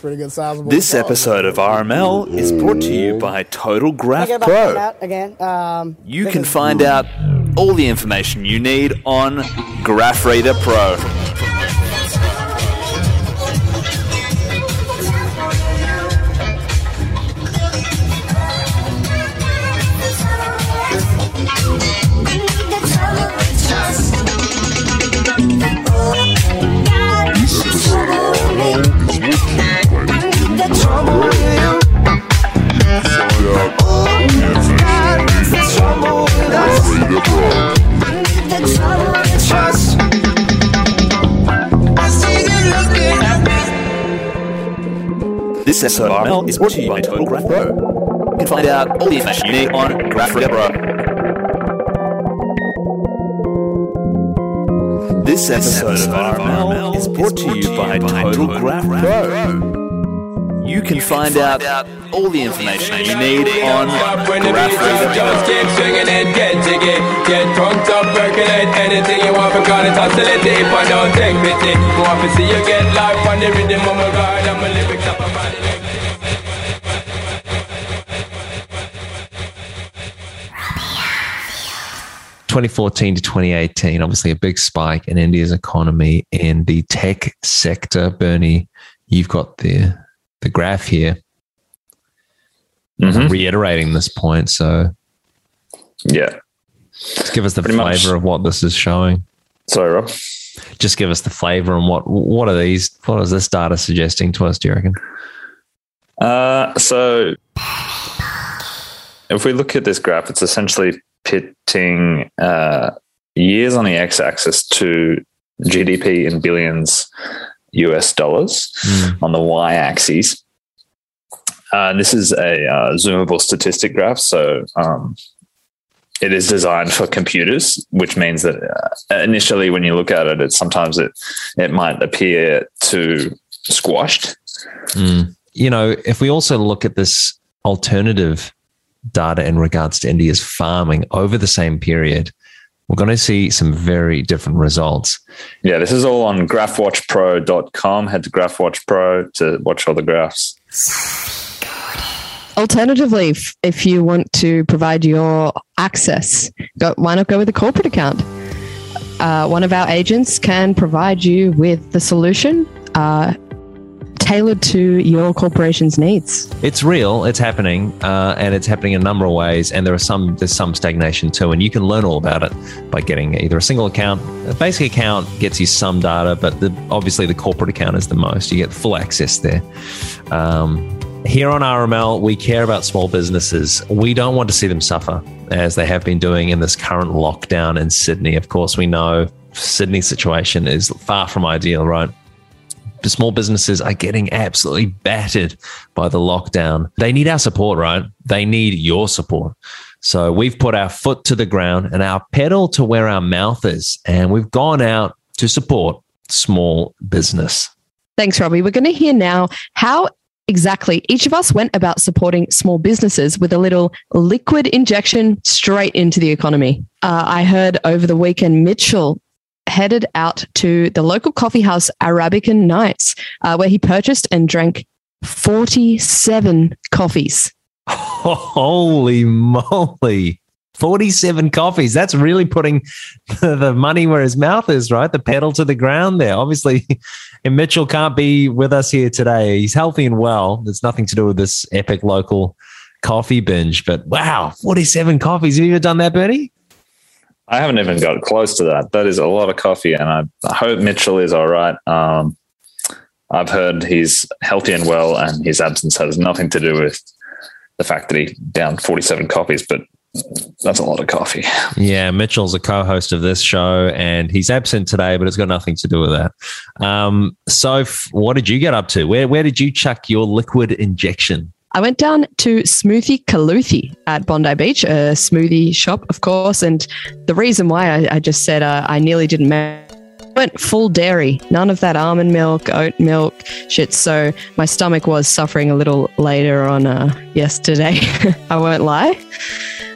This episode of RML is brought to you by Total Graph Take it back Pro. out again. Um, You this can is- find out all the information you need on Graph Reader Pro. This episode of RML is brought to you by Total Graph Pro. You can find out all the information you need on Graph Pro. This episode of RML is brought to you by Total Graph Pro. You can find out all the information you need on pity Want to see you get life on the rhythm of my God And my lyrics up my body 2014 to 2018, obviously a big spike in India's economy in the tech sector. Bernie, you've got the the graph here Mhm. reiterating this point. So Yeah. just give us the Pretty much. flavor of what this is showing. Sorry, Rob. Just give us the flavor and what what are these? What is this data suggesting to us? Do you reckon? Uh, so if we look at this graph, it's essentially pitting uh, years on the x-axis to GDP in billions US dollars Mm. on the y-axis. Uh, this is a uh, zoomable statistic graph, so um, it is designed for computers, which means that uh, initially, when you look at it, it sometimes it it might appear too squashed. Mm. You know, if we also look at this alternative data in regards to India's farming over the same period, we're going to see some very different results. Yeah, this is all on graphwatchpro.com. Head to Graphwatch Pro to watch all the graphs. Alternatively, if, if you want to provide your access, go, why not go with a corporate account? Uh, one of our agents can provide you with the solution uh, tailored to your corporation's needs. It's real, it's happening, uh, and it's happening in a number of ways. And there are some there's some stagnation too, and you can learn all about it by getting either a single account. A basic account gets you some data, but the, obviously the corporate account is the most. You get full access there. Um, here on RML, we care about small businesses. We don't want to see them suffer as they have been doing in this current lockdown in Sydney. Of course, we know Sydney's situation is far from ideal, right? Small businesses are getting absolutely battered by the lockdown. They need our support, right? They need your support. So we've put our foot to the ground and our pedal to where our mouth is, and we've gone out to support small business. Thanks, Robbie. We're going to hear now how exactly each of us went about supporting small businesses with a little liquid injection straight into the economy. Uh, I heard over the weekend Mitchell headed out to the local coffee house Arabican Nights, uh, where he purchased and drank 47 coffees. Holy moly. 47 coffees. That's really putting the, money where his mouth is, right? The pedal to the ground there. Obviously, and Mitchell can't be with us here today. He's healthy and well. There's nothing to do with this epic local coffee binge, but wow, 47 coffees. Have you ever done that, Bernie? I haven't even got close to that. That is a lot of coffee, and I, I hope Mitchell is all right. Um, I've heard he's healthy and well, and his absence has nothing to do with the fact that he downed 47 coffees, but that's a lot of coffee. Yeah, Mitchell's a co-host of this show, and he's absent today, but it's got nothing to do with that. Um, so, what did you get up to? Where where did you chuck your liquid injection? I went down to Smoothie Kaluthi at Bondi Beach, a smoothie shop, of course. And the reason why I, I just said uh, I nearly didn't make went full dairy, none of that almond milk, oat milk shit. So my stomach was suffering a little later on uh, yesterday. I won't lie.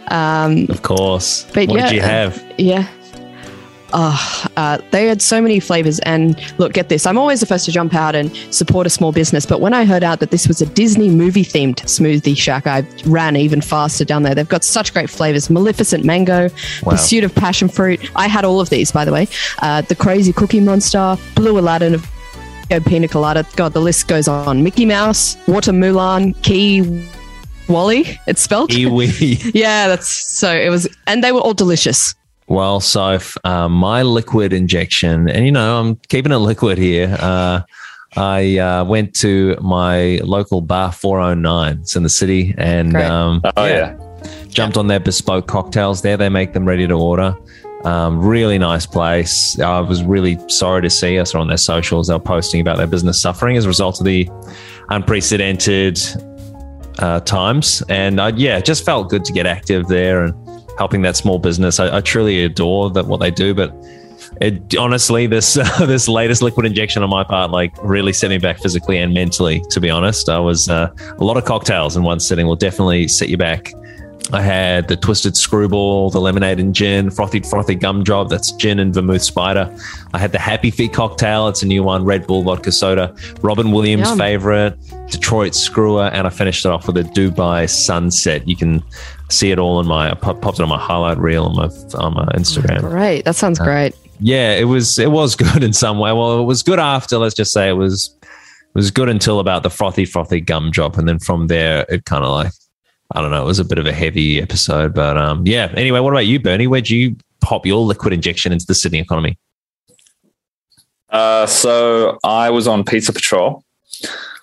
Um, Of course. But what yeah, did you have? yeah. Oh, uh, they had so many flavors. And look, get this. I'm always the first to jump out and support a small business. But when I heard out that this was a Disney movie themed smoothie shack, I ran even faster down there. They've got such great flavors Maleficent Mango, Wow. Pursuit of Passion Fruit. I had all of these, by the way. Uh, the Crazy Cookie Monster, Blue Aladdin of Pina Colada. God, the list goes on. Mickey Mouse, Water Mulan, Key Wally, it's spelled. Iwi. yeah, that's so it was, and they were all delicious. Well, so uh, my liquid injection, and you know, I'm keeping it liquid here. Uh, I uh, went to my local bar 409. It's in the city, and um, Oh yeah. jumped on their bespoke cocktails there. They make them ready to order. Um, really nice place. I was really sorry to see us on their socials. They were posting about their business suffering as a result of the unprecedented uh, times. And I, yeah, it just felt good to get active there and helping that small business. I, I truly adore that what they do, but it honestly this uh, this latest liquid injection on my part like really set me back physically and mentally. To be honest, I was uh, a lot of cocktails in one sitting will definitely set you back. I had the twisted screwball, the lemonade and gin, frothy frothy gumdrop. That's gin and vermouth spider. I had the Happy Feet cocktail. It's a new one, Red Bull vodka soda. Robin Williams' Yum. favorite, Detroit Screwer, and I finished it off with a Dubai Sunset. You can see it all in my. I pop- popped it on my highlight reel on my on my Instagram. Great, that sounds great. Yeah, it was it was good in some way. Well, it was good after. Let's just say it was it was good until about the frothy frothy gumdrop, and then from there it kind of like I don't know. It was a bit of a heavy episode, but um, yeah. Anyway, what about you, Bernie? Where'd you pop your liquid injection into the Sydney economy? Uh, so I was on Pizza Patrol.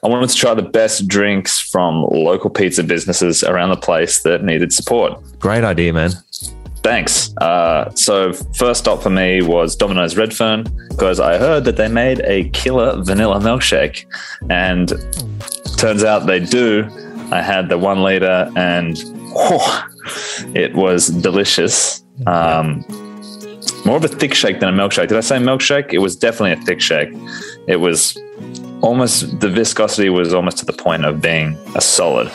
I wanted to try the best drinks from local pizza businesses around the place that needed support. Great idea, man. Thanks. Uh, so first stop for me was Domino's Redfern because I heard that they made a killer vanilla milkshake, and turns out they do. I had the one liter, and it was delicious. Um, more of a thick shake than a milkshake. Did I say milkshake? It was definitely a thick shake. It was almost the viscosity was almost to the point of being a solid.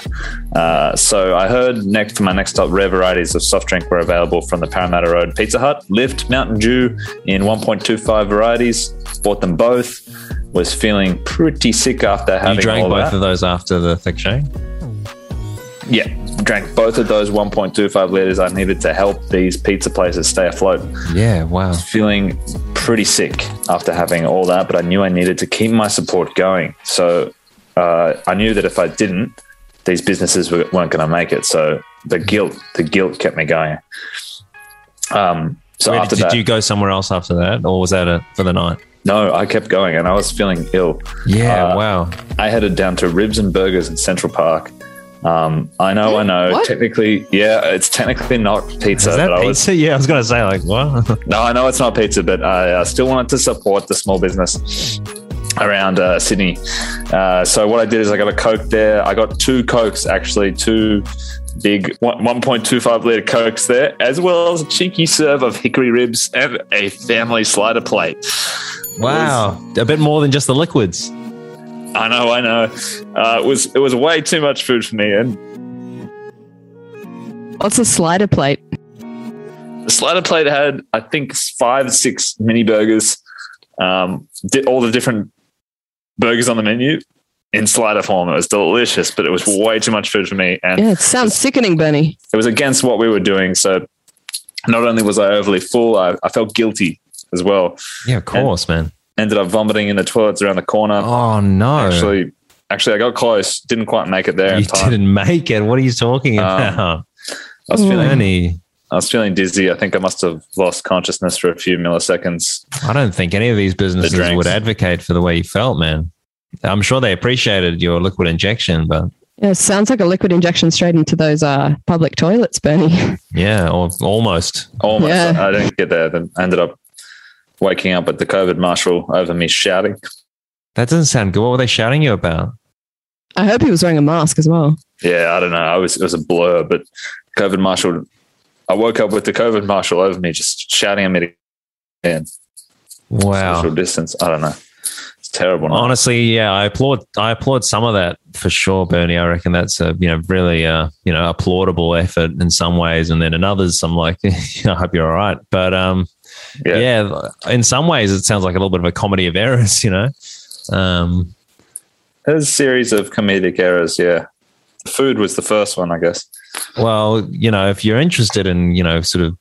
Uh, so I heard next my next stop, rare varieties of soft drink were available from the Parramatta Road Pizza Hut, Lift, Mountain Dew in 1.25 varieties. Bought them both. Was feeling pretty sick after having You drank both that. of those after the thick shake. Yeah, drank both of those 1.25 liters I needed to help these pizza places stay afloat. Yeah, wow. Feeling pretty sick after having all that, but I knew I needed to keep my support going. So uh, I knew that if I didn't, these businesses were, weren't going to make it. So the guilt, the guilt kept me going. Um, so Where after did, that, did you go somewhere else after that, or was that a, for the night? no, I kept going, and I was feeling ill. Yeah, Uh, wow. I headed down to Ribs and Burgers in Central Park. Um, I know, I know. What? Technically, yeah, it's technically not pizza. Is that but I was, pizza? Yeah, I was gonna say like what? no, I know it's not pizza, but I uh, still wanted to support the small business around uh, Sydney. Uh, so what I did is I got a Coke there. I got two Cokes, actually, two big 1.25 liter Cokes there, as well as a cheeky serve of hickory ribs and a family slider plate. wow, a bit more than just the liquids. I know, I know. Uh, it was it was way too much food for me, and What's a slider plate? The slider plate had, I think, five, six mini burgers, um, di- all the different burgers on the menu in slider form. It was delicious, but it was way too much food for me, and Yeah, it sounds sickening, Bernie. it was against what we were doing. So, not only was I overly full, I, I felt guilty as well. Yeah, of course, man. Ended up vomiting in the toilets around the corner. Oh no, Actually, actually, I got close. Didn't quite make it there in you time. didn't make it. What are you talking Um, about, I was feeling, Bernie? I was feeling dizzy. I think I must have lost consciousness for a few milliseconds. I don't think any of these businesses drinks. would advocate for the way you felt, man. I'm sure they appreciated your liquid injection, but Yeah, it sounds like a liquid injection straight into those uh, public toilets, Bernie. yeah, or almost. Almost. Yeah. I didn't get there. Then ended up waking up with the COVID marshal over me shouting. That doesn't sound good. What were they shouting you about? I hope he was wearing a mask as well. Yeah, I don't know. I was it was a blur, but COVID marshal. I woke up with the COVID marshal over me, just shouting at me. And Wow. social distance. I don't know. It's terrible. Now. Honestly, yeah, I applaud. I applaud some of that for sure, Bernie. I reckon that's a you know really uh, you know applaudable effort in some ways, and then in others, I'm like, I hope you're all right. But um, yeah. yeah. in some ways, it sounds like a little bit of a comedy of errors. You know, um, There's a series of comedic errors. Yeah, food was the first one, I guess. well, you know, if you're interested in you know sort of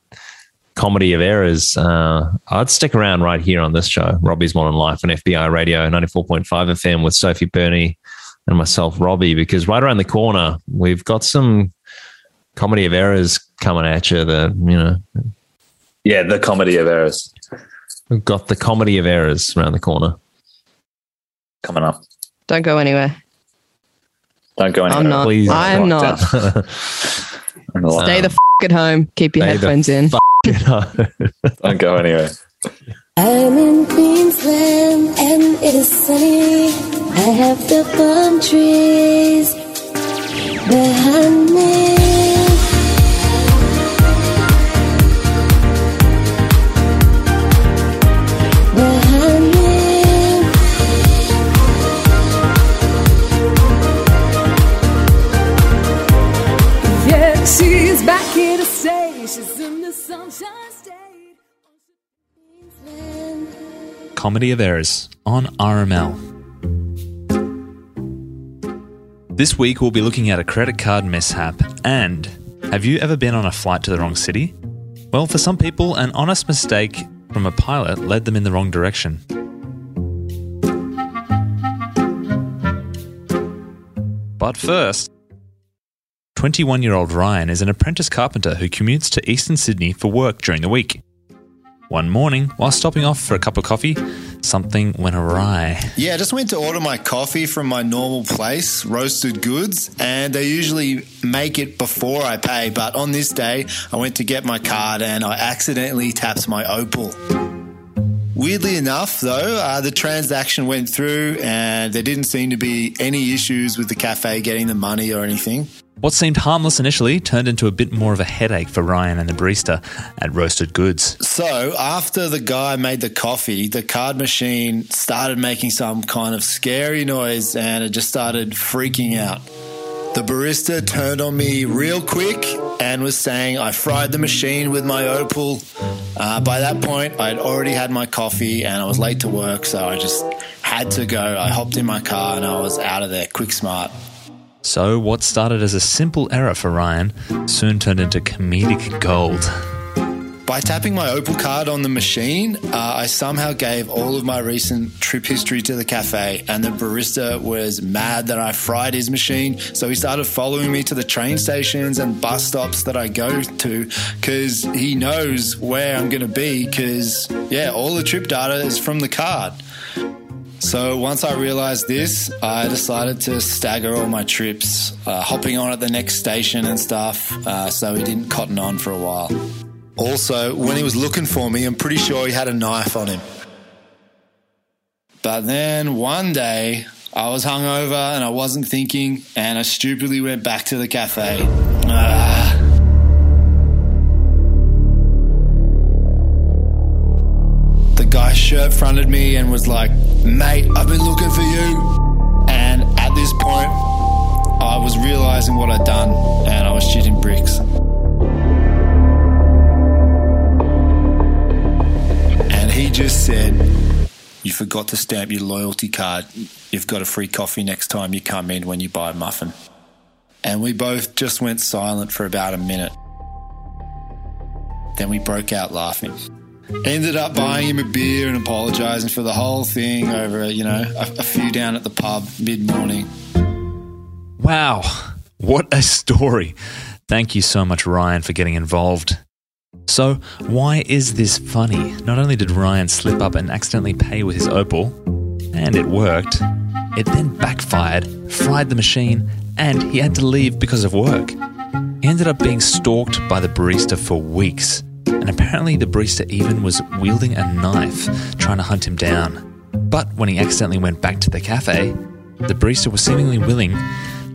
comedy of errors, uh, I'd stick around right here on this show, Robbie's Modern Life on FBI Radio 94.5 FM with Sophie Burney and myself, Robbie, because right around the corner, we've got some comedy of errors coming at you that, you know, Yeah, the comedy of errors we've got the comedy of errors around the corner. coming up. Don't go anywhere. Don't go anywhere. I'm not. Please. I'm not. Lockdown. Stay the f- at home. Keep your Stay the headphones in. You know? Don't go anywhere. I'm in Queensland and it is sunny. I have the palm trees behind me. Comedy of Errors on RML. This week we'll be looking at a credit card mishap and have you ever been on a flight to the wrong city? Well, for some people, an honest mistake from a pilot led them in the wrong direction. But first, 21 year old Ryan is an apprentice carpenter who commutes to eastern Sydney for work during the week. One morning, while stopping off for a cup of coffee, something went awry. Yeah, I just went to order my coffee from my normal place, Roasted Goods, and they usually make it before I pay. But on this day, I went to get my card and I accidentally tapped my Opal. Weirdly enough, though, uh, the transaction went through and there didn't seem to be any issues with the cafe getting the money or anything. What seemed harmless initially turned into a bit more of a headache for Ryan and the barista at Roasted Goods. So after the guy made the coffee, the card machine started making some kind of scary noise and it just started freaking out. The barista turned on me real quick and was saying I fried the machine with my opal. Uh, by that point, I'd already had my coffee and I was late to work, so I just had to go. I hopped in my car and I was out of there quick smart. So, what started as a simple error for Ryan soon turned into comedic gold. By tapping my Opal card on the machine, uh, I somehow gave all of my recent trip history to the cafe, and the barista was mad that I fried his machine. So he started following me to the train stations and bus stops that I go to because he knows where I'm going to be. Because, yeah, all the trip data is from the card. So once I realized this, I decided to stagger all my trips, uh, hopping on at the next station and stuff, uh, so he didn't cotton on for a while. Also, when he was looking for me, I'm pretty sure he had a knife on him. But then one day, I was hungover and I wasn't thinking, and I stupidly went back to the cafe. Shirt fronted me and was like, Mate, I've been looking for you. And at this point, I was realizing what I'd done, and I was shitting bricks. And he just said, You forgot to stamp your loyalty card. You've got a free coffee next time you come in when you buy a muffin. And we both just went silent for about a minute. Then we broke out laughing. Ended up buying him a beer and apologizing for the whole thing over, you know, a, a few down at the pub mid morning. Wow, what a story. Thank you so much, Ryan, for getting involved. So, why is this funny? Not only did Ryan slip up and accidentally pay with his opal, and it worked, it then backfired, fried the machine, and he had to leave because of work. He ended up being stalked by the barista for weeks, and apparently the barista even was wielding a knife trying to hunt him down. But when he accidentally went back to the cafe, the barista was seemingly willing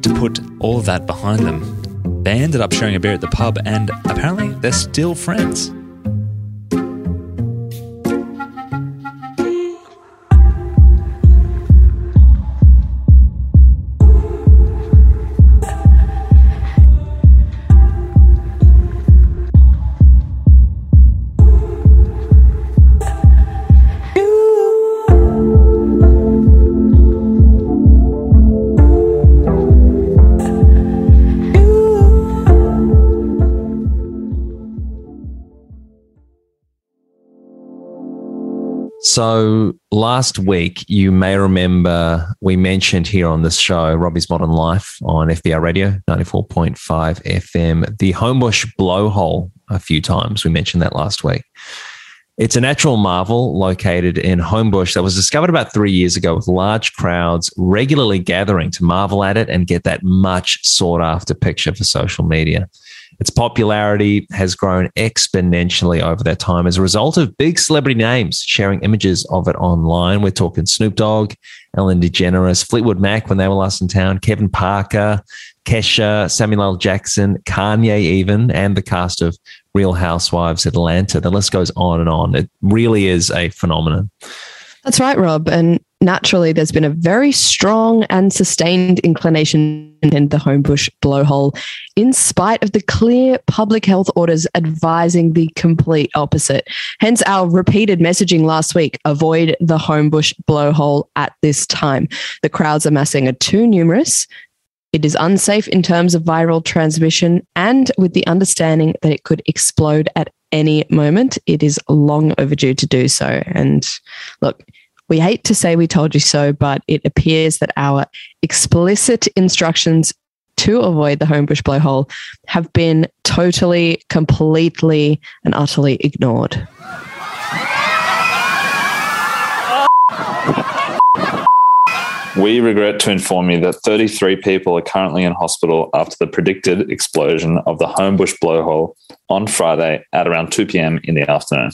to put all of that behind them. They ended up sharing a beer at the pub, and apparently they're still friends. So last week, you may remember we mentioned here on this show, Robbie's Modern Life on FBI Radio, 94.5 FM, the Homebush blowhole a few times. We mentioned that last week. It's a natural marvel located in Homebush that was discovered about three years ago with large crowds regularly gathering to marvel at it and get that much sought after picture for social media. Its popularity has grown exponentially over that time as a result of big celebrity names sharing images of it online. We're talking Snoop Dogg, Ellen DeGeneres, Fleetwood Mac when they were last in town, Kevin Parker, Kesha, Samuel L. Jackson, Kanye, even, and the cast of Real Housewives Atlanta. The list goes on and on. It really is a phenomenon. That's right, Rob. And naturally, there's been a very strong and sustained inclination in the Homebush blowhole, in spite of the clear public health orders advising the complete opposite. Hence, our repeated messaging last week avoid the Homebush blowhole at this time. The crowds amassing are too numerous. It is unsafe in terms of viral transmission, and with the understanding that it could explode at any moment, it is long overdue to do so. And look, we hate to say we told you so, but it appears that our explicit instructions to avoid the homebush blowhole have been totally, completely, and utterly ignored. We regret to inform you that 33 people are currently in hospital after the predicted explosion of the Homebush blowhole on Friday at around 2 p.m. in the afternoon.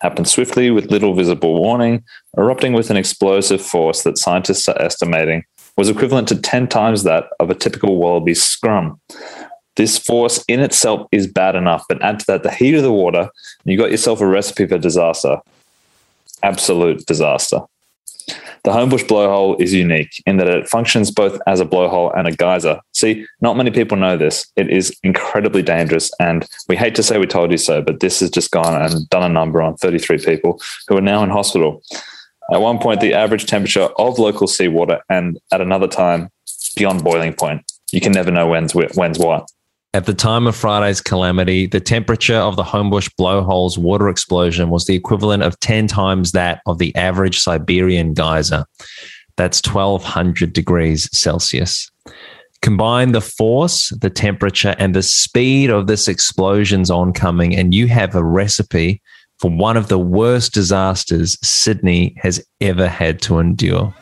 Happened swiftly with little visible warning, erupting with an explosive force that scientists are estimating was equivalent to 10 times that of a typical wallaby scrum. This force in itself is bad enough, but add to that the heat of the water, and you got yourself a recipe for disaster. Absolute disaster. The Homebush blowhole is unique in that it functions both as a blowhole and a geyser. See, not many people know this. It is incredibly dangerous, and we hate to say we told you so, but this has just gone and done a number on 33 people who are now in hospital. At one point, the average temperature of local seawater, and at another time, beyond boiling point. You can never know when's when's what. At the time of Friday's calamity, the temperature of the Homebush blowhole's water explosion was the equivalent of 10 times that of the average Siberian geyser. That's 1200 degrees Celsius. Combine the force, the temperature, and the speed of this explosion's oncoming, and you have a recipe for one of the worst disasters Sydney has ever had to endure.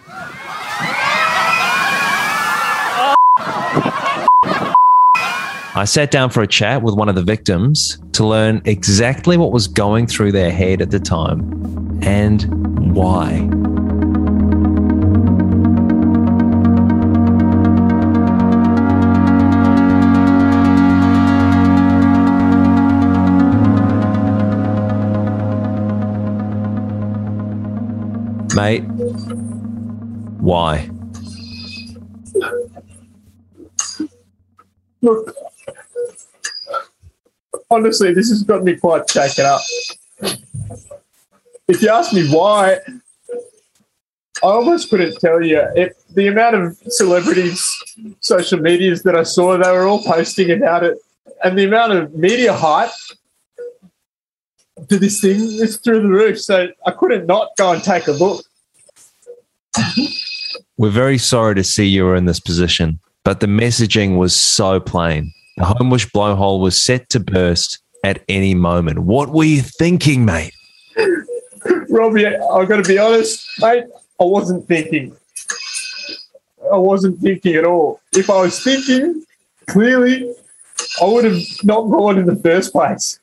I sat down for a chat with one of the victims to learn exactly what was going through their head at the time and why. Mate, why? Look, honestly, this has got me quite shaken up. If you ask me why, I almost couldn't tell you. If the amount of celebrities, social medias that I saw, they were all posting about it, and the amount of media hype to this thing is through the roof. So I couldn't not go and take a look. We're very sorry to see you were in this position, but the messaging was so plain. The Homebush blowhole was set to burst at any moment. What were you thinking, mate? Robbie, I've got to be honest, mate, I wasn't thinking. I wasn't thinking at all. If I was thinking, clearly, I would have not gone in the first place.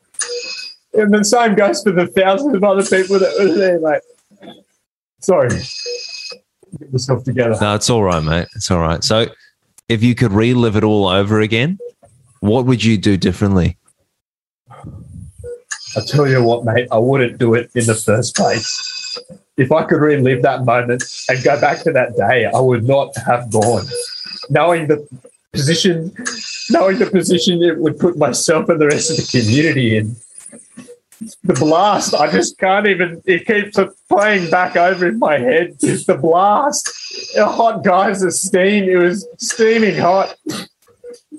And the same goes for the thousands of other people that were there, mate. Sorry. Get myself together. No, it's all right, mate. It's all right. So, if you could relive it all over again, what would you do differently? I tell you what, mate, I wouldn't do it in the first place. If I could relive that moment and go back to that day, I would not have gone. Knowing the position, knowing the position it would put myself and the rest of the community in. The blast, I just can't even, it keeps playing back over in my head. Just The blast, a hot geyser steam, it was steaming hot.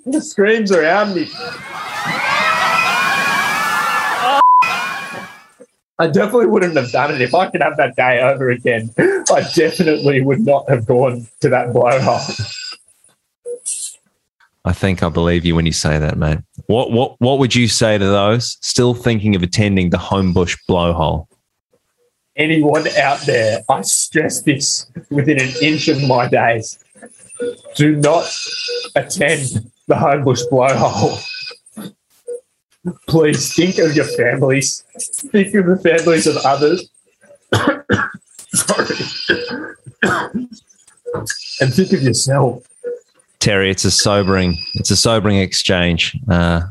The screams around me. I definitely wouldn't have done it if I could have that day over again. I definitely would not have gone to that blowhole. I think I believe you when you say that, mate. What what what would you say to those still thinking of attending the Homebush blowhole? Anyone out there, I stress this within an inch of my days. Do not attend the Homebush blowhole. Please think of your families. Think of the families of others. Sorry. and think of yourself. Terry, it's a sobering, it's a sobering exchange. Uh,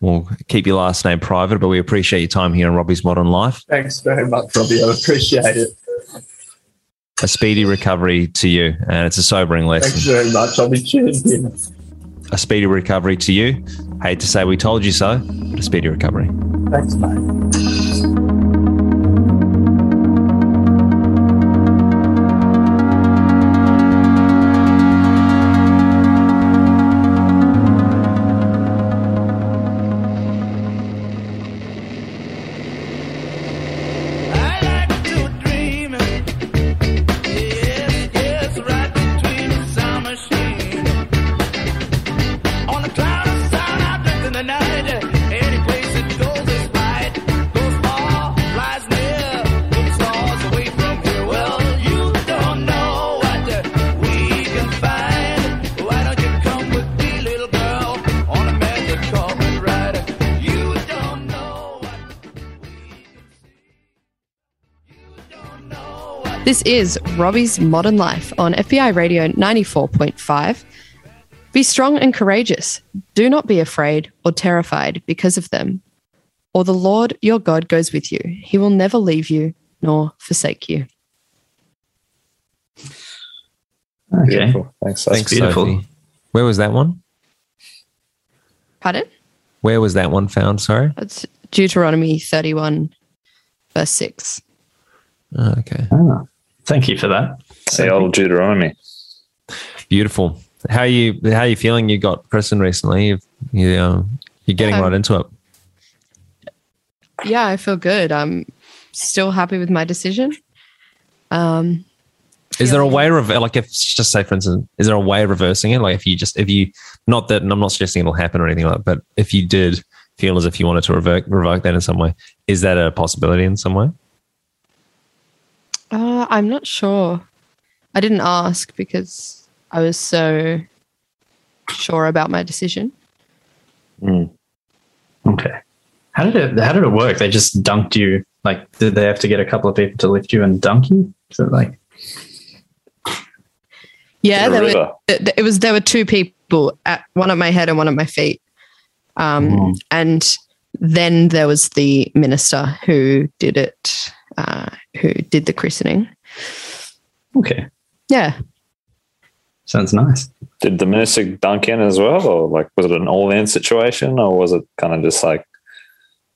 we'll keep your last name private, but we appreciate your time here on Robbie's Modern Life. Thanks very much, Robbie. I appreciate it. A speedy recovery to you, and it's a sobering lesson. Thanks very much. I'll be tuned in. A speedy recovery to you. Hate to say we told you so, but a speedy recovery. Thanks, mate. This is Robbie's Modern Life on FBI Radio 94.5. Be strong and courageous. Do not be afraid or terrified because of them. Or the Lord your God goes with you. He will never leave you nor forsake you. Okay. Beautiful. Thanks. That's Thanks, beautiful. Sophie. Where was that one? Pardon? Where was that one found? Sorry. That's Deuteronomy 31, verse 6. Oh, okay. Ah, thank you for that. The old Deuteronomy. Beautiful. How are you? How are you feeling? You got christened recently. You've, you um, you're getting Um, right into it. Yeah, I feel good. I'm still happy with my decision. Um, Is there a way of like if just say for instance, is there a way of reversing it? Like if you just if you not that and I'm not suggesting it'll happen or anything like that, but if you did feel as if you wanted to revoke revoke that in some way, is that a possibility in some way? Uh, I'm not sure. I didn't ask because I was so sure about my decision. Okay. How did it how did it work? They just dunked you. Like did they have to get a couple of people to lift you and dunk you? Is it like Yeah, In there river. were, it it was there were two people, at one at my head and one at my feet, um, Mm. and then there was the minister who did it, uh, who did the christening. okay. Yeah, Sounds nice. Did the minister dunk in as well, or like was it an all-in situation, or was it kind of just like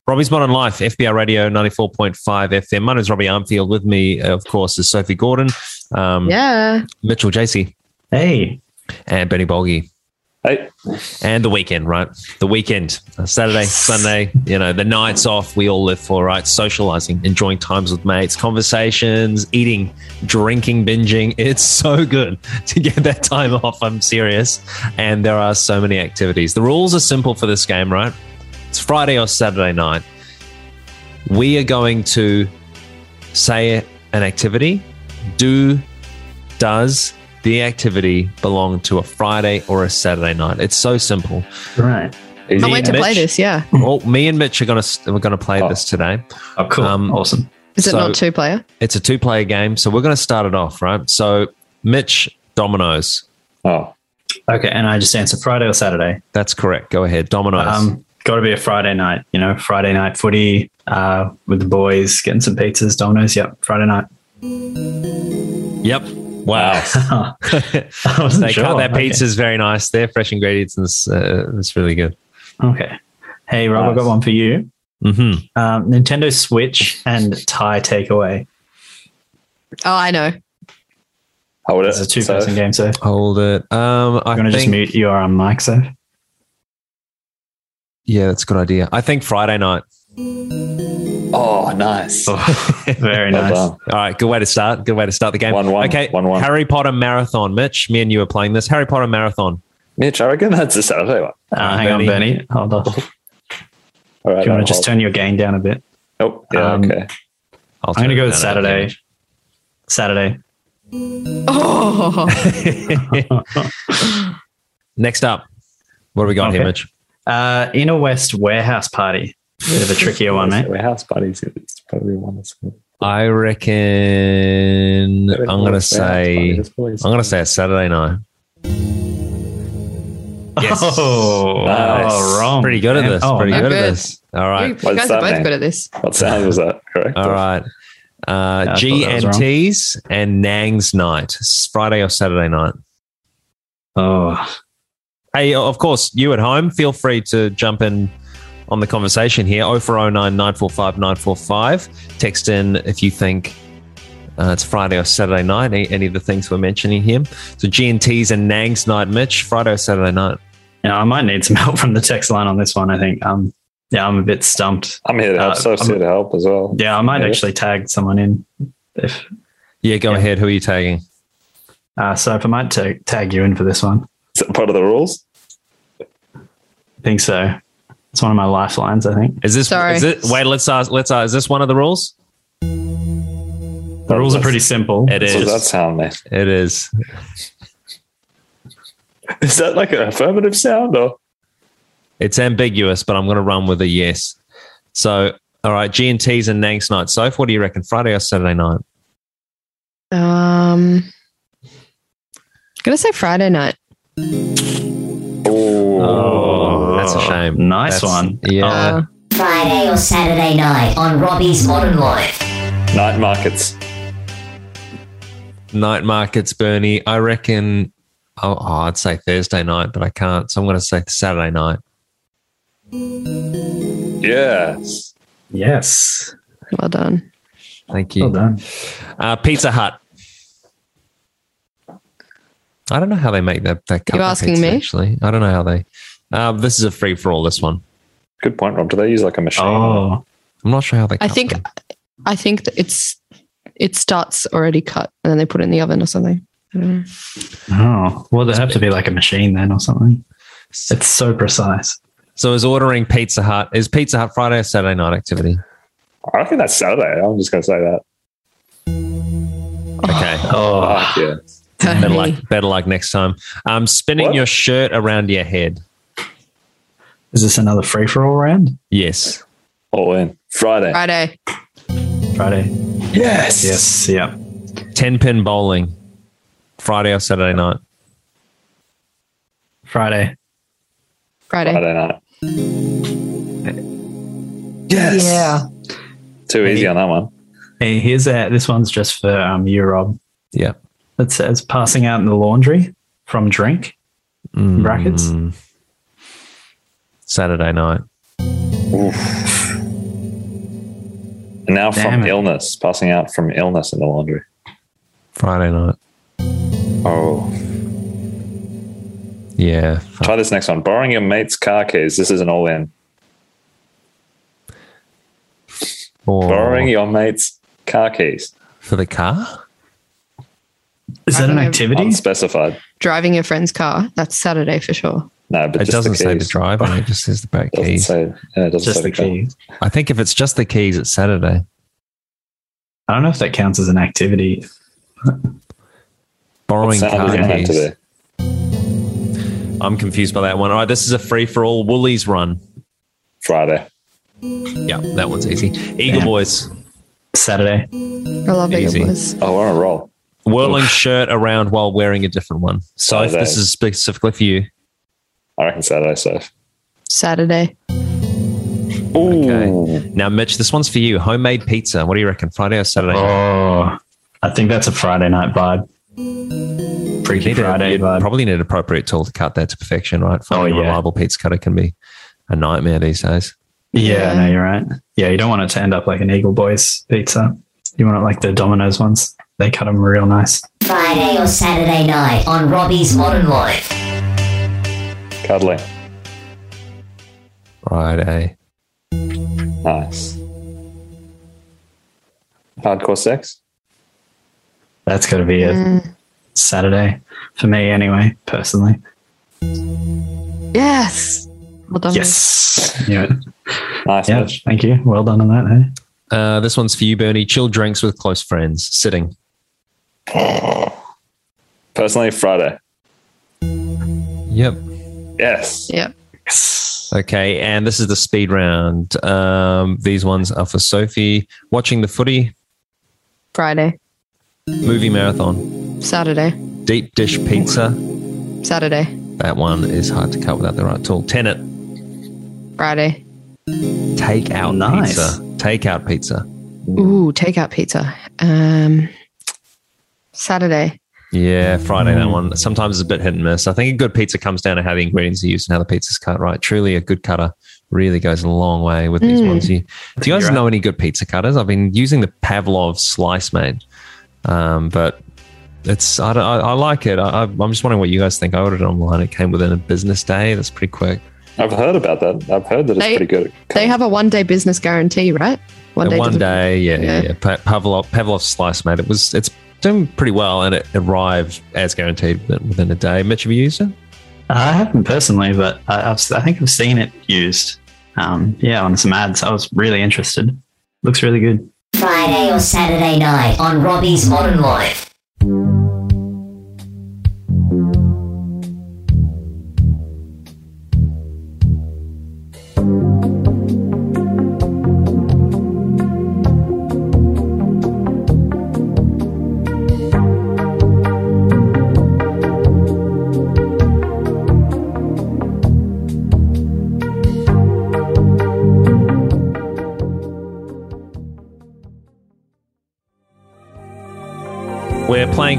Robbie's Modern Life, FBI Radio 94.5 FM. My name is Robbie Armfield. With me, of course, is Sophie Gordon, um, yeah. Mitchell JC, Hey. and Benny Bolgi. Hey, And the weekend, right? The weekend, uh, Saturday, Sunday, you know, the nights off we all live for, right? Socializing, enjoying times with mates, conversations, eating, drinking, binging. It's so good to get that time off. I'm serious. And there are so many activities. The rules are simple for this game, right? It's Friday or Saturday night. We are going to say an activity. Do, does the activity belong to a Friday or a Saturday night? It's so simple. Right. easy? Can't wait to play this. Yeah, Well, me and Mitch are gonna we're gonna play Oh. this today. Oh cool. Um, awesome. is it So- not two player? It's a two player game, so we're gonna start it off right. So Mitch dominoes. Oh, Okay, and I just answer Friday or Saturday. That's correct. Go ahead, dominoes. Um, got to be a Friday night, you know, Friday night footy uh, with the boys, getting some pizzas, dominoes. Yep, Friday night. yep. Wow. I they wasn't sure. cut that Okay. pizza's very nice. They're fresh ingredients and it's, uh, it's really good. Okay. Hey, Rob, I've got one for you. hmm Um, Nintendo Switch and Thai takeaway. Oh, I know. hold it. It's a two-person game, so Hold it. Um, I I'm going to just think- mute your um, mic, so. Yeah, that's a good idea. I think Friday night. Oh, nice. Very nice. done. All right, good way to start. Good way to start the game. One, one, okay, one, one. Harry Potter marathon. Mitch, me and you are playing this Harry Potter marathon. Mitch, I reckon that's a Saturday one. Uh, hang on, Bernie. Hold on. Do you want to just hold. turn your gain down a bit? Oh, yeah, Um, okay. I'll I'm going to go with Saturday. again. Saturday. Oh, Next up, what do we got here, Mitch? Uh, Inner West Warehouse Party. Bit of a trickier one, mate. Warehouse parties. It's probably one that's good. I reckon I'm going to say I'm going to say a Saturday night. Yes. Oh, Nice. oh, wrong. Pretty good at this. Oh, Pretty no. good at this. All right. you right. you guys are both mean? good at this. What sound was that? Correct. All right. Uh, I thought G that was and wrong. T's and Nang's night. Friday or Saturday night. Oh, Hey, of course, you at home, feel free to jump in on the conversation here. 0409 945 945. Text in if you think uh, it's Friday or Saturday night, any, any of the things we're mentioning here. So G&T's and Nang's night, Mitch, Friday or Saturday night. yeah, I might need some help from the text line on this one. I think. Um, yeah, I'm a bit stumped. I'm here to help. Uh, so I'm- here to help as well. Yeah, I might Yeah. actually tag someone in. If Yeah, go Yeah. ahead. Who are you tagging? uh, so, if I might ta- tag you in for this one, Is that part of the rules? I think so. It's one of my lifelines. I think Is this, Sorry. is it, wait, let's ask, let's ask, is this one of the rules? the rules are pretty simple. It So is. that sound, mate. It is. Is that like an affirmative sound or? It's ambiguous, but I'm going to run with a yes. So, all right, G&T's and Nang's night. So, what do you reckon? Friday or Saturday night? Um, I'm gonna say Friday night. Oh, That's a shame. Nice That's- one. Yeah. Uh, Friday or Saturday night on Robbie's Modern Life. night markets. night markets, Bernie. I reckon. Oh, oh, I'd say Thursday night, but I can't. So I'm going to say Saturday night. Yes. Yes. well done. Thank you. Well done. Uh, Pizza Hut. I don't know how they make that. that cup You of asking pizza, me? Actually, I don't know how they. Uh, this is a free for all. This one. Good point, Rob. Do they use like a machine? Oh, I'm not sure how they. I cut think them. I think that it's it starts already cut and then they put it in the oven or something. I don't know. oh. Well, there have to be like a machine then or something. It's so precise. So is ordering Pizza Hut is Pizza Hut Friday or Saturday night activity? I think that's Saturday. I'm just going to say that. Okay. Oh, Ah, yeah. better luck. Better luck next time. Um, spinning What? your shirt around your head. Is this another free for all round? Yes. All in. Friday. Friday. Friday. Yes. Yes. Yeah. Ten pin bowling. Friday or Saturday night. Friday. Friday. Friday night. Yes. Yeah. Too easy on that one. Hey, here's a, this one's just for um, you, Rob. Yeah. It says passing out in the laundry from drink. Brackets. Saturday night. And now Damn from it. illness, passing out from illness in the laundry. Friday night. Oh. Yeah. Try this next one. Borrowing your mate's car keys. This is an all in. Or Borrowing your mate's car keys. for the car. Is I that an activity? Unspecified. Driving your friend's car. That's Saturday for sure. No, but It just doesn't the say the keys. driver. It just says the back keys. say, yeah, it doesn't Just say the the car. keys. I think if it's just the keys, it's Saturday. I don't know if that counts as an activity. Borrowing car is it meant to keys. I'm confused by that one. All right, this is a free for all Woolies run. Friday. Yeah, that one's easy. Eagle Yeah. Boys. Saturday. I love Easy. Eagle Boys. Oh, we're on a roll. Whirling shirt around while wearing a different one. So if this is specifically for you. I reckon Saturday safe. Saturday. Okay. Now, Mitch, this one's for you. Homemade pizza. What do you reckon? Friday or Saturday? Oh, I think that's a Friday night vibe. Freaky Need a- Friday you'd vibe. probably need an appropriate tool to cut that to perfection, right? Finding Oh, a yeah. reliable pizza cutter can be a nightmare these days. Yeah, Yeah. no, you're right. Yeah, you don't want it to end up like an Eagle Boys pizza. You want it like the Domino's ones. They cut them real nice. Friday or Saturday night on Robbie's Modern Life. Cuddling. Friday. Nice. Hardcore sex. That's got to be a Mm. Saturday for me, anyway. Personally, Yes. Well done. yes. Yeah, Nice. yeah. Mitch. Thank you. Well done on that. Hey? Uh, this one's for you, Bernie. Chill drinks with close friends, sitting. Personally, Friday. Yep. Yes. Yep. Okay, and this is the speed round. Um, these ones are for Sophie. Watching the footy, Friday. movie marathon, Saturday. deep dish pizza. Saturday. That one is hard to cut without the right tool. Tenet, Friday. takeout Nice. pizza. Takeout pizza. Ooh, takeout pizza. Um, Saturday. Yeah, Friday, that one. Sometimes it's a bit hit and miss. I think a good pizza comes down to how the ingredients are used and how the pizza's cut right. Truly, a good cutter really goes a long way with these Mm. ones. You, do you guys You're know any good pizza cutters? I've been using the Pavlov Slice Mate, um, but it's I, don't- I, I like it. I, I'm just wondering what you guys think. I ordered it online. It came within a business day. That's pretty quick. I've heard about that. I've heard that it's pretty good. They have a one day business guarantee, right? One day, one delivery. day yeah, yeah, Yeah. yeah. Pa- Pavlov, Pavlov Slice Mate. It was it's doing pretty well, and it arrived as guaranteed within a day. Mitch, have you used it? I haven't personally, but I, I've, I think I've seen it used. Um, yeah, on some ads. I was really interested. Looks really good. Friday or Saturday night on Robbie's Modern Life.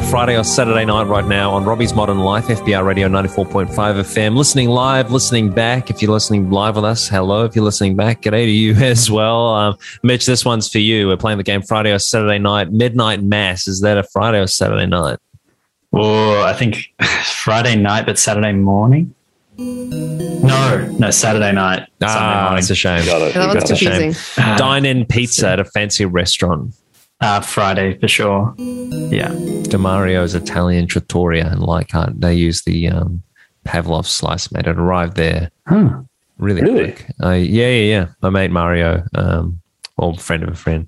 Friday or Saturday night right now on Robbie's Modern Life, FBI Radio 94.5 FM. Listening live, listening back. If you're listening live with us, hello. If you're listening back, g'day to you as well. Um, Mitch, this one's for you. We're playing the game Friday or Saturday night. Midnight Mass. Is that a Friday or Saturday night? Or I think Friday night, but Saturday morning. No, no, Saturday night. Sunday Ah, morning. it's a shame. Got it. That one's That's a shame. confusing. Dine in pizza at a fancy restaurant. Uh, Friday for sure. Yeah. Demario's Italian Trattoria in Leichhardt. They use the um, Pavlov Slice Mate. It arrived there Huh. really, Really? quick. Uh, yeah, yeah, yeah. My mate Mario, um, or friend of a friend,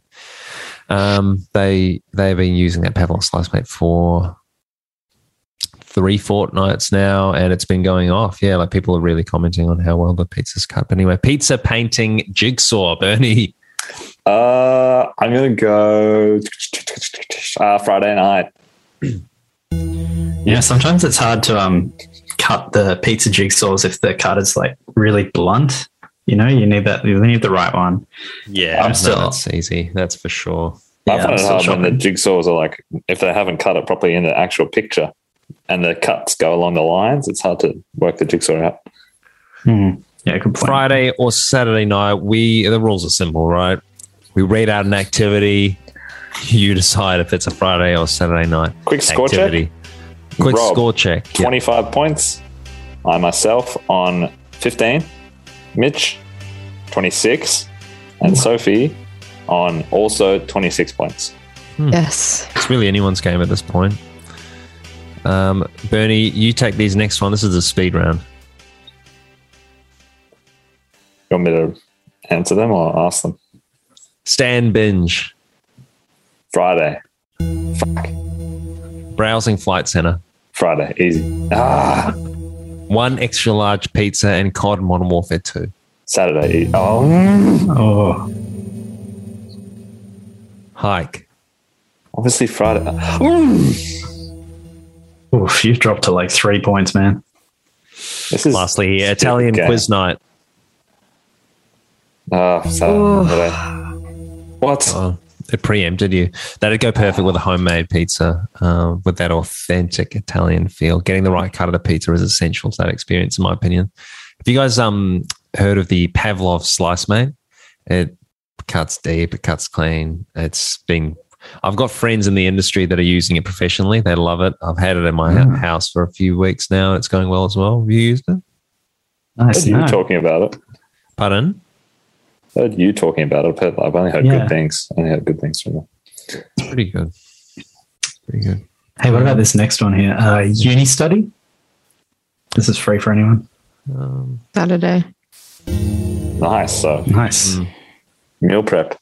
um, they they've been using that Pavlov slice mate for three fortnights now, and it's been going off. Yeah, like people are really commenting on how well the pizza's cut. But anyway, pizza painting jigsaw, Bernie. Uh, I'm gonna go uh, Friday night. Yeah, sometimes it's hard to um cut the pizza jigsaws if the cut is like really blunt. You know, you need that. You need the right one. Yeah, I'm no, still- that's easy. That's for sure. I Yeah, find I'm it still hard when the jigsaws are like if they haven't cut it properly in the actual picture, and the cuts go along the lines. It's hard to work the jigsaw out. Hmm. Yeah, good point. Friday or Saturday night, we the rules are simple, right? We read out an activity. You decide if it's a Friday or Saturday night. Quick score check? Quick Rob, score check. Yep. 25 points. I myself on 15. Mitch, 26. And Sophie on also 26 points. Yes. It's really anyone's game at this point. Um, Bernie, you take these next one. This is a speed round. You want me to answer them or ask them? Stan binge. Friday. Fuck. Browsing flight center. Friday. Easy. Ah, One extra large pizza and COD Modern Warfare 2. Saturday. E- Oh, Oh, Hike. obviously Friday. Oof, you've dropped to like three points, man. This is Lastly, Italian game. quiz night. Oh, Saturday. What? Oh, it preempted you. That'd go perfect with a homemade pizza uh, with that authentic Italian feel. Getting the right cut of the pizza is essential to that experience, in my opinion. Have you guys um heard of the Pavlov slice mate? It cuts deep, it cuts clean. It's been. I've got friends in the industry that are using it professionally. They love it. I've had it in my Mm. house for a few weeks now. It's going well as well. Have you used it? Nice. heard you No. talking about it. Pardon? Heard you talking about it. I've, heard, I've only heard Yeah. good things. I only heard good things from them. Pretty good. Pretty good. Hey, what about this next one here? Uh, uni study. This is free for anyone. Um, Saturday. Nice. So Nice. meal prep.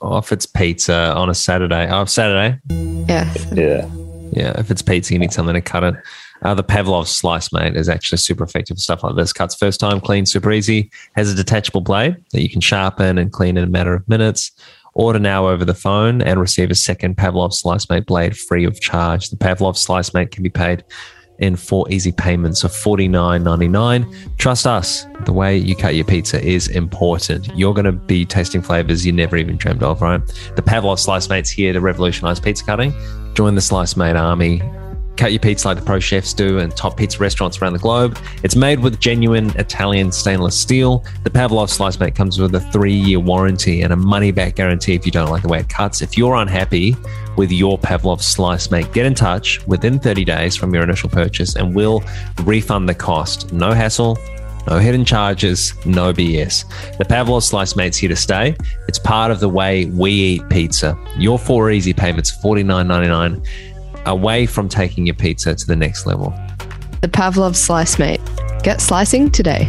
oh, if it's pizza on a Saturday, oh, Saturday. Yeah. Yeah. Yeah, if it's pizza, you need something to cut it. Uh, the Pavlov slice, mate, is actually super effective for stuff like this. Cuts first time, clean, super easy. Has a detachable blade that you can sharpen and clean in a matter of minutes. Order now over the phone and receive a second Pavlov Slice Mate blade free of charge. The Pavlov Slice Mate can be paid in four easy payments of forty nine ninety nine. Trust us, the way you cut your pizza is important. You're going to be tasting flavors you never even dreamed of, right? The Pavlov Slice Mate's here to revolutionize pizza cutting. Join the Slice Mate army. Cut your pizza like the pro chefs do and top pizza restaurants around the globe. It's made with genuine Italian stainless steel. The Pavlov Slice Mate comes with a three year warranty and a money back guarantee if you don't like the way it cuts. If you're unhappy with your Pavlov Slice Mate, get in touch within 30 days from your initial purchase and we'll refund the cost. No hassle, no hidden charges, no BS. The Pavlov Slice Mate's here to stay. It's part of the way we eat pizza. Your four easy payments, $49.99, away from taking your pizza to the next level. The Pavlov Slice Mate. Get slicing today.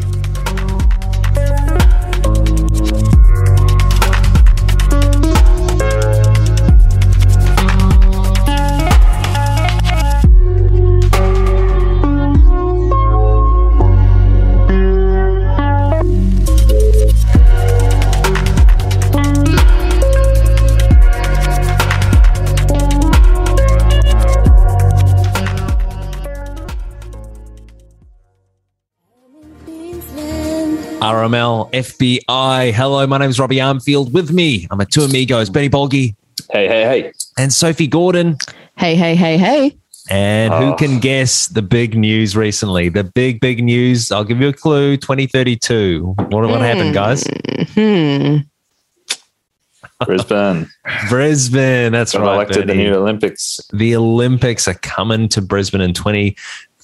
RML, FBI. Hello, my name is Robbie Armfield. With me, I'm a two amigos, Benny Bolgi Hey, hey, hey. and Sophie Gordon. Hey, hey, hey, hey. And who Oh. can guess the big news recently? The big, big news. I'll give you a clue 2032. What, what happened, guys? Hmm. Brisbane. Brisbane. That's Got right. elected the new Olympics. the Olympics are coming to Brisbane in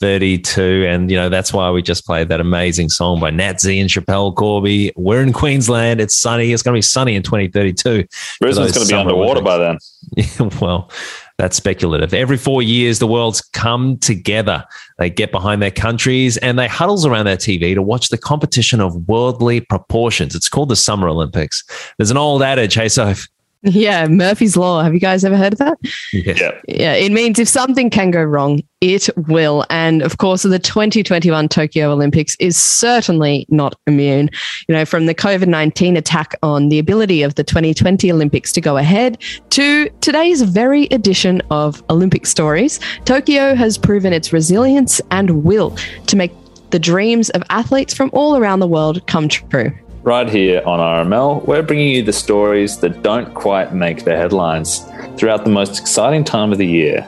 2032. And, you know, that's why we just played that amazing song by Nat Z and Schapelle Corby. We're in Queensland. It's sunny. It's going to be sunny in 2032. Brisbane's going to be underwater by then. Yeah, well, that's speculative. Every four years, the world's come together. They get behind their countries and they huddles around their TV to watch the competition of worldly proportions. It's called the Summer Olympics. There's an old adage, hey, Soph. Yeah, Murphy's Law. Have you guys ever heard of that? Yeah. Yeah. Yeah, it means if something can go wrong, it will. And of course, the 2021 Tokyo Olympics is certainly not immune. You know, from the COVID 19 attack on the ability of the 2020 Olympics to go ahead to today's very edition of Olympic Stories, Tokyo has proven its resilience and will to make the dreams of athletes from all around the world come true. Right here on RML, we're bringing you the stories that don't quite make the headlines throughout the most exciting time of the year.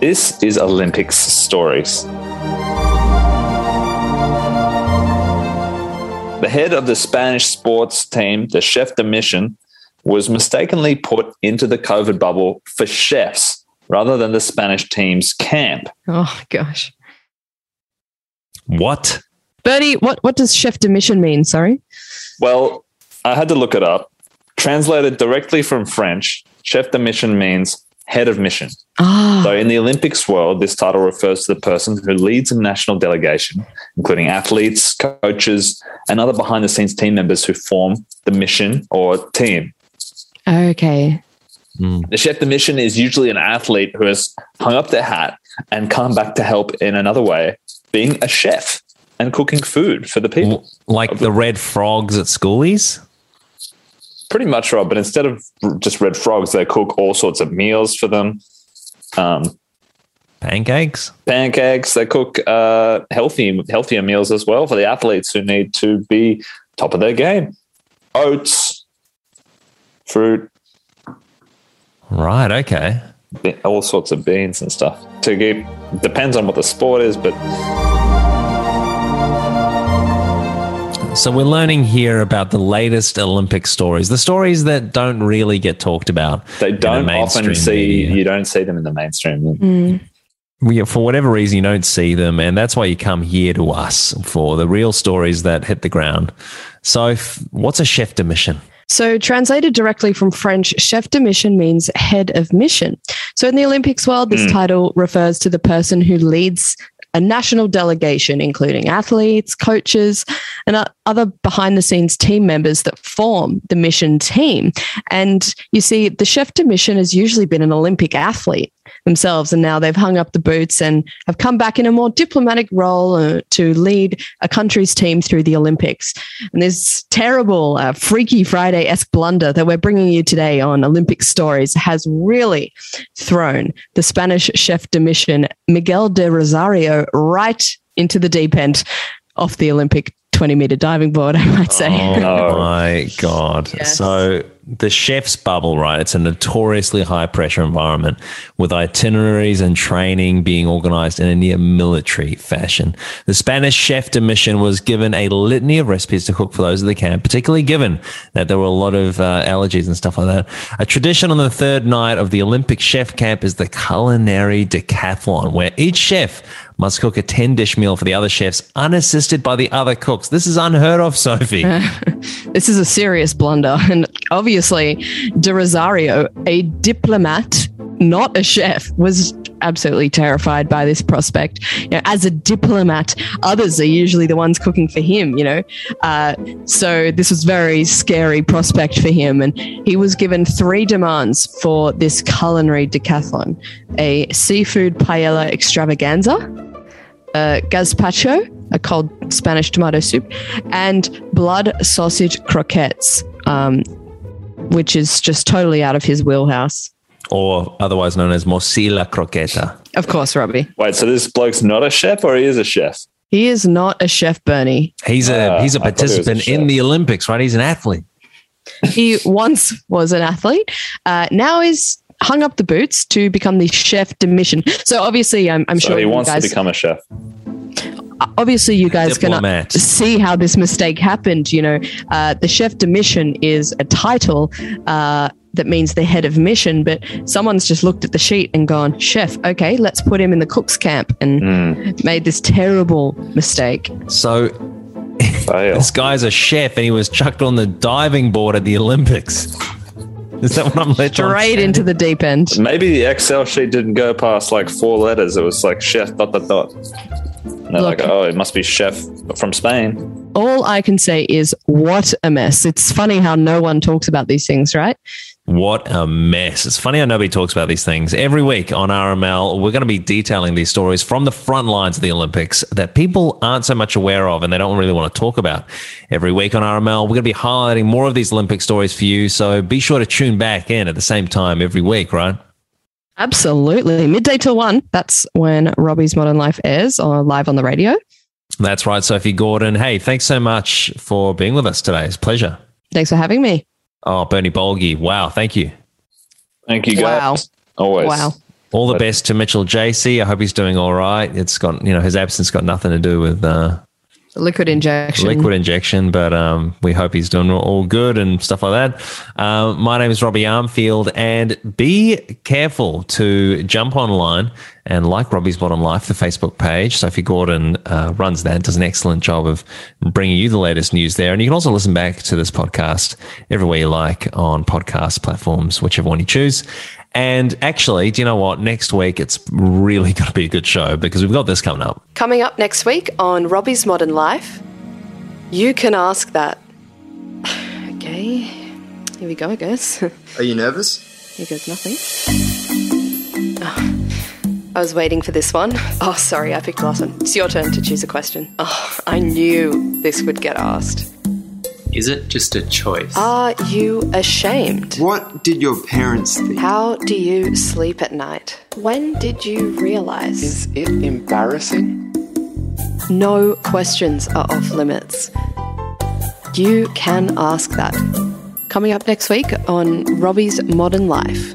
This is Olympics Stories. The head of the Spanish sports team, the chef de mission, was mistakenly put into the COVID bubble for chefs rather than the Spanish team's camp. Oh, gosh. What? Bernie, what, what does chef de mission mean? Sorry. Well, I had to look it up. Translated directly from French, chef de mission means head of mission. Ah. So in the Olympics world, this title refers to the person who leads a national delegation, including athletes, coaches, and other behind the scenes team members who form the mission or team. Okay. The chef de mission is usually an athlete who has hung up their hat and come back to help in another way, being a chef and cooking food for the people. Like the red frogs at schoolies? Pretty much, Rob. But instead of just red frogs, they cook all sorts of meals for them. Um, Pancakes? pancakes. They cook uh, healthy, healthier meals as well for the athletes who need to be top of their game. Oats, fruit, Right. Okay. all sorts of beans and stuff. To keep depends on what the sport is, but So we're learning here about the latest Olympic stories, the stories that don't really get talked about. they don't mainstream often see. media. You don't see them in the mainstream. Mm. We, for whatever reason, you don't see them, and that's why you come here to us for the real stories that hit the ground. So, f- what's a chef de mission? So, translated directly from French, chef de mission means head of mission. So, in the Olympics world, this Mm. title refers to the person who leads a national delegation, including athletes, coaches, and other behind the scenes team members that form the mission team. And you see, the chef de mission has usually been an Olympic athlete themselves, and now they've hung up the boots and have come back in a more diplomatic role uh, to lead a country's team through the Olympics. And this terrible, uh, Freaky Friday esque blunder that we're bringing you today on Olympic Stories has really thrown the Spanish chef de mission, Miguel de Rosario, right into the deep end off the Olympic 20 meter diving board, I might say. Oh my god! So the chef's bubble, right? It's a notoriously high pressure environment with itineraries and training being organized in a near military fashion. The Spanish chef de mission was given a litany of recipes to cook for those of the camp, particularly given that there were a lot of uh, allergies and stuff like that. A tradition on the third night of the Olympic chef camp is the culinary decathlon, where each chef must cook a 10 dish meal for the other chefs unassisted by the other cooks. This is unheard of, Sophie. this is a serious blunder. And obviously, De Rosario, a diplomat, not a chef, was absolutely terrified by this prospect. You know, as a diplomat, others are usually the ones cooking for him, you know. Uh, so this was very scary prospect for him. And he was given three demands for this culinary decathlon a seafood paella extravaganza, uh, gazpacho, a cold Spanish tomato soup, and blood sausage croquettes, um, which is just totally out of his wheelhouse. or otherwise known as Morcilla Croqueta. Of course, Robbie. Wait, so this bloke's not a chef or he is a chef? He is not a chef, Bernie. He's a Ah, he's a I thought he a participant in the Olympics, right? He's an athlete. He once was an athlete. Uh, now he's hung up the boots to become the chef de mission. So obviously, I'm, I'm so sure he wants guys to become a chef. Obviously you guys can Diplomat. see how this mistake happened you know uh, the chef de mission is a title uh, that means the head of mission but someone's just looked at the sheet and gone chef okay let's put him in the cook's camp and Hmm. made this terrible mistake So this guy's a chef and he was chucked on the diving board at the Olympics. Is that what I'm led to straight into the deep end Maybe the Excel sheet didn't go past like four letters. It was like chef dot dot dot. And they're Look. like, oh, it must be chef from Spain. all i can say is what a mess it's funny how no one talks about these things right What a mess. It's funny how nobody talks about these things. Every week on RML, we're going to be detailing these stories from the front lines of the Olympics that people aren't so much aware of and they don't really want to talk about. Every week on RML, we're going to be highlighting more of these Olympic stories for you. So be sure to tune back in at the same time every week, right? Absolutely midday till one that's when robbie's modern life airs or live on the radio That's right, Sophie Gordon. Hey, thanks so much for being with us today. It's a pleasure. thanks for having me Oh, Bernie Bolgi. Wow. Thank you. Thank you, Wow. guys. Always. wow All the best to Mitchell JC. I hope he's doing all right. It's got, you know, his absence got nothing to do with uh, liquid injection liquid injection, but um, we hope he's doing all good and stuff like that. Um, my name is Robbie Armfield, and be careful to jump online and like Robbie's Bottom Life, the Facebook page. Sophie Gordon uh, runs that, does an excellent job of bringing you the latest news there. And you can also listen back to this podcast everywhere you like on podcast platforms, whichever one you choose. And actually, do you know what? Next week, it's really going to be a good show because we've got this coming up. Coming up next week on Robbie's Modern Life, you can ask that. Okay, here we go, I guess. Are you nervous? Here goes nothing. Oh, I was waiting for this one. Oh, sorry, I picked the last one. It's your turn to choose a question. Oh, I knew this would get asked. Is it just a choice? Are you ashamed? What did your parents think? How do you sleep at night? When did you realize? Is it embarrassing? No questions are off limits. You can ask that. Coming up next week on Robbie's Modern Life.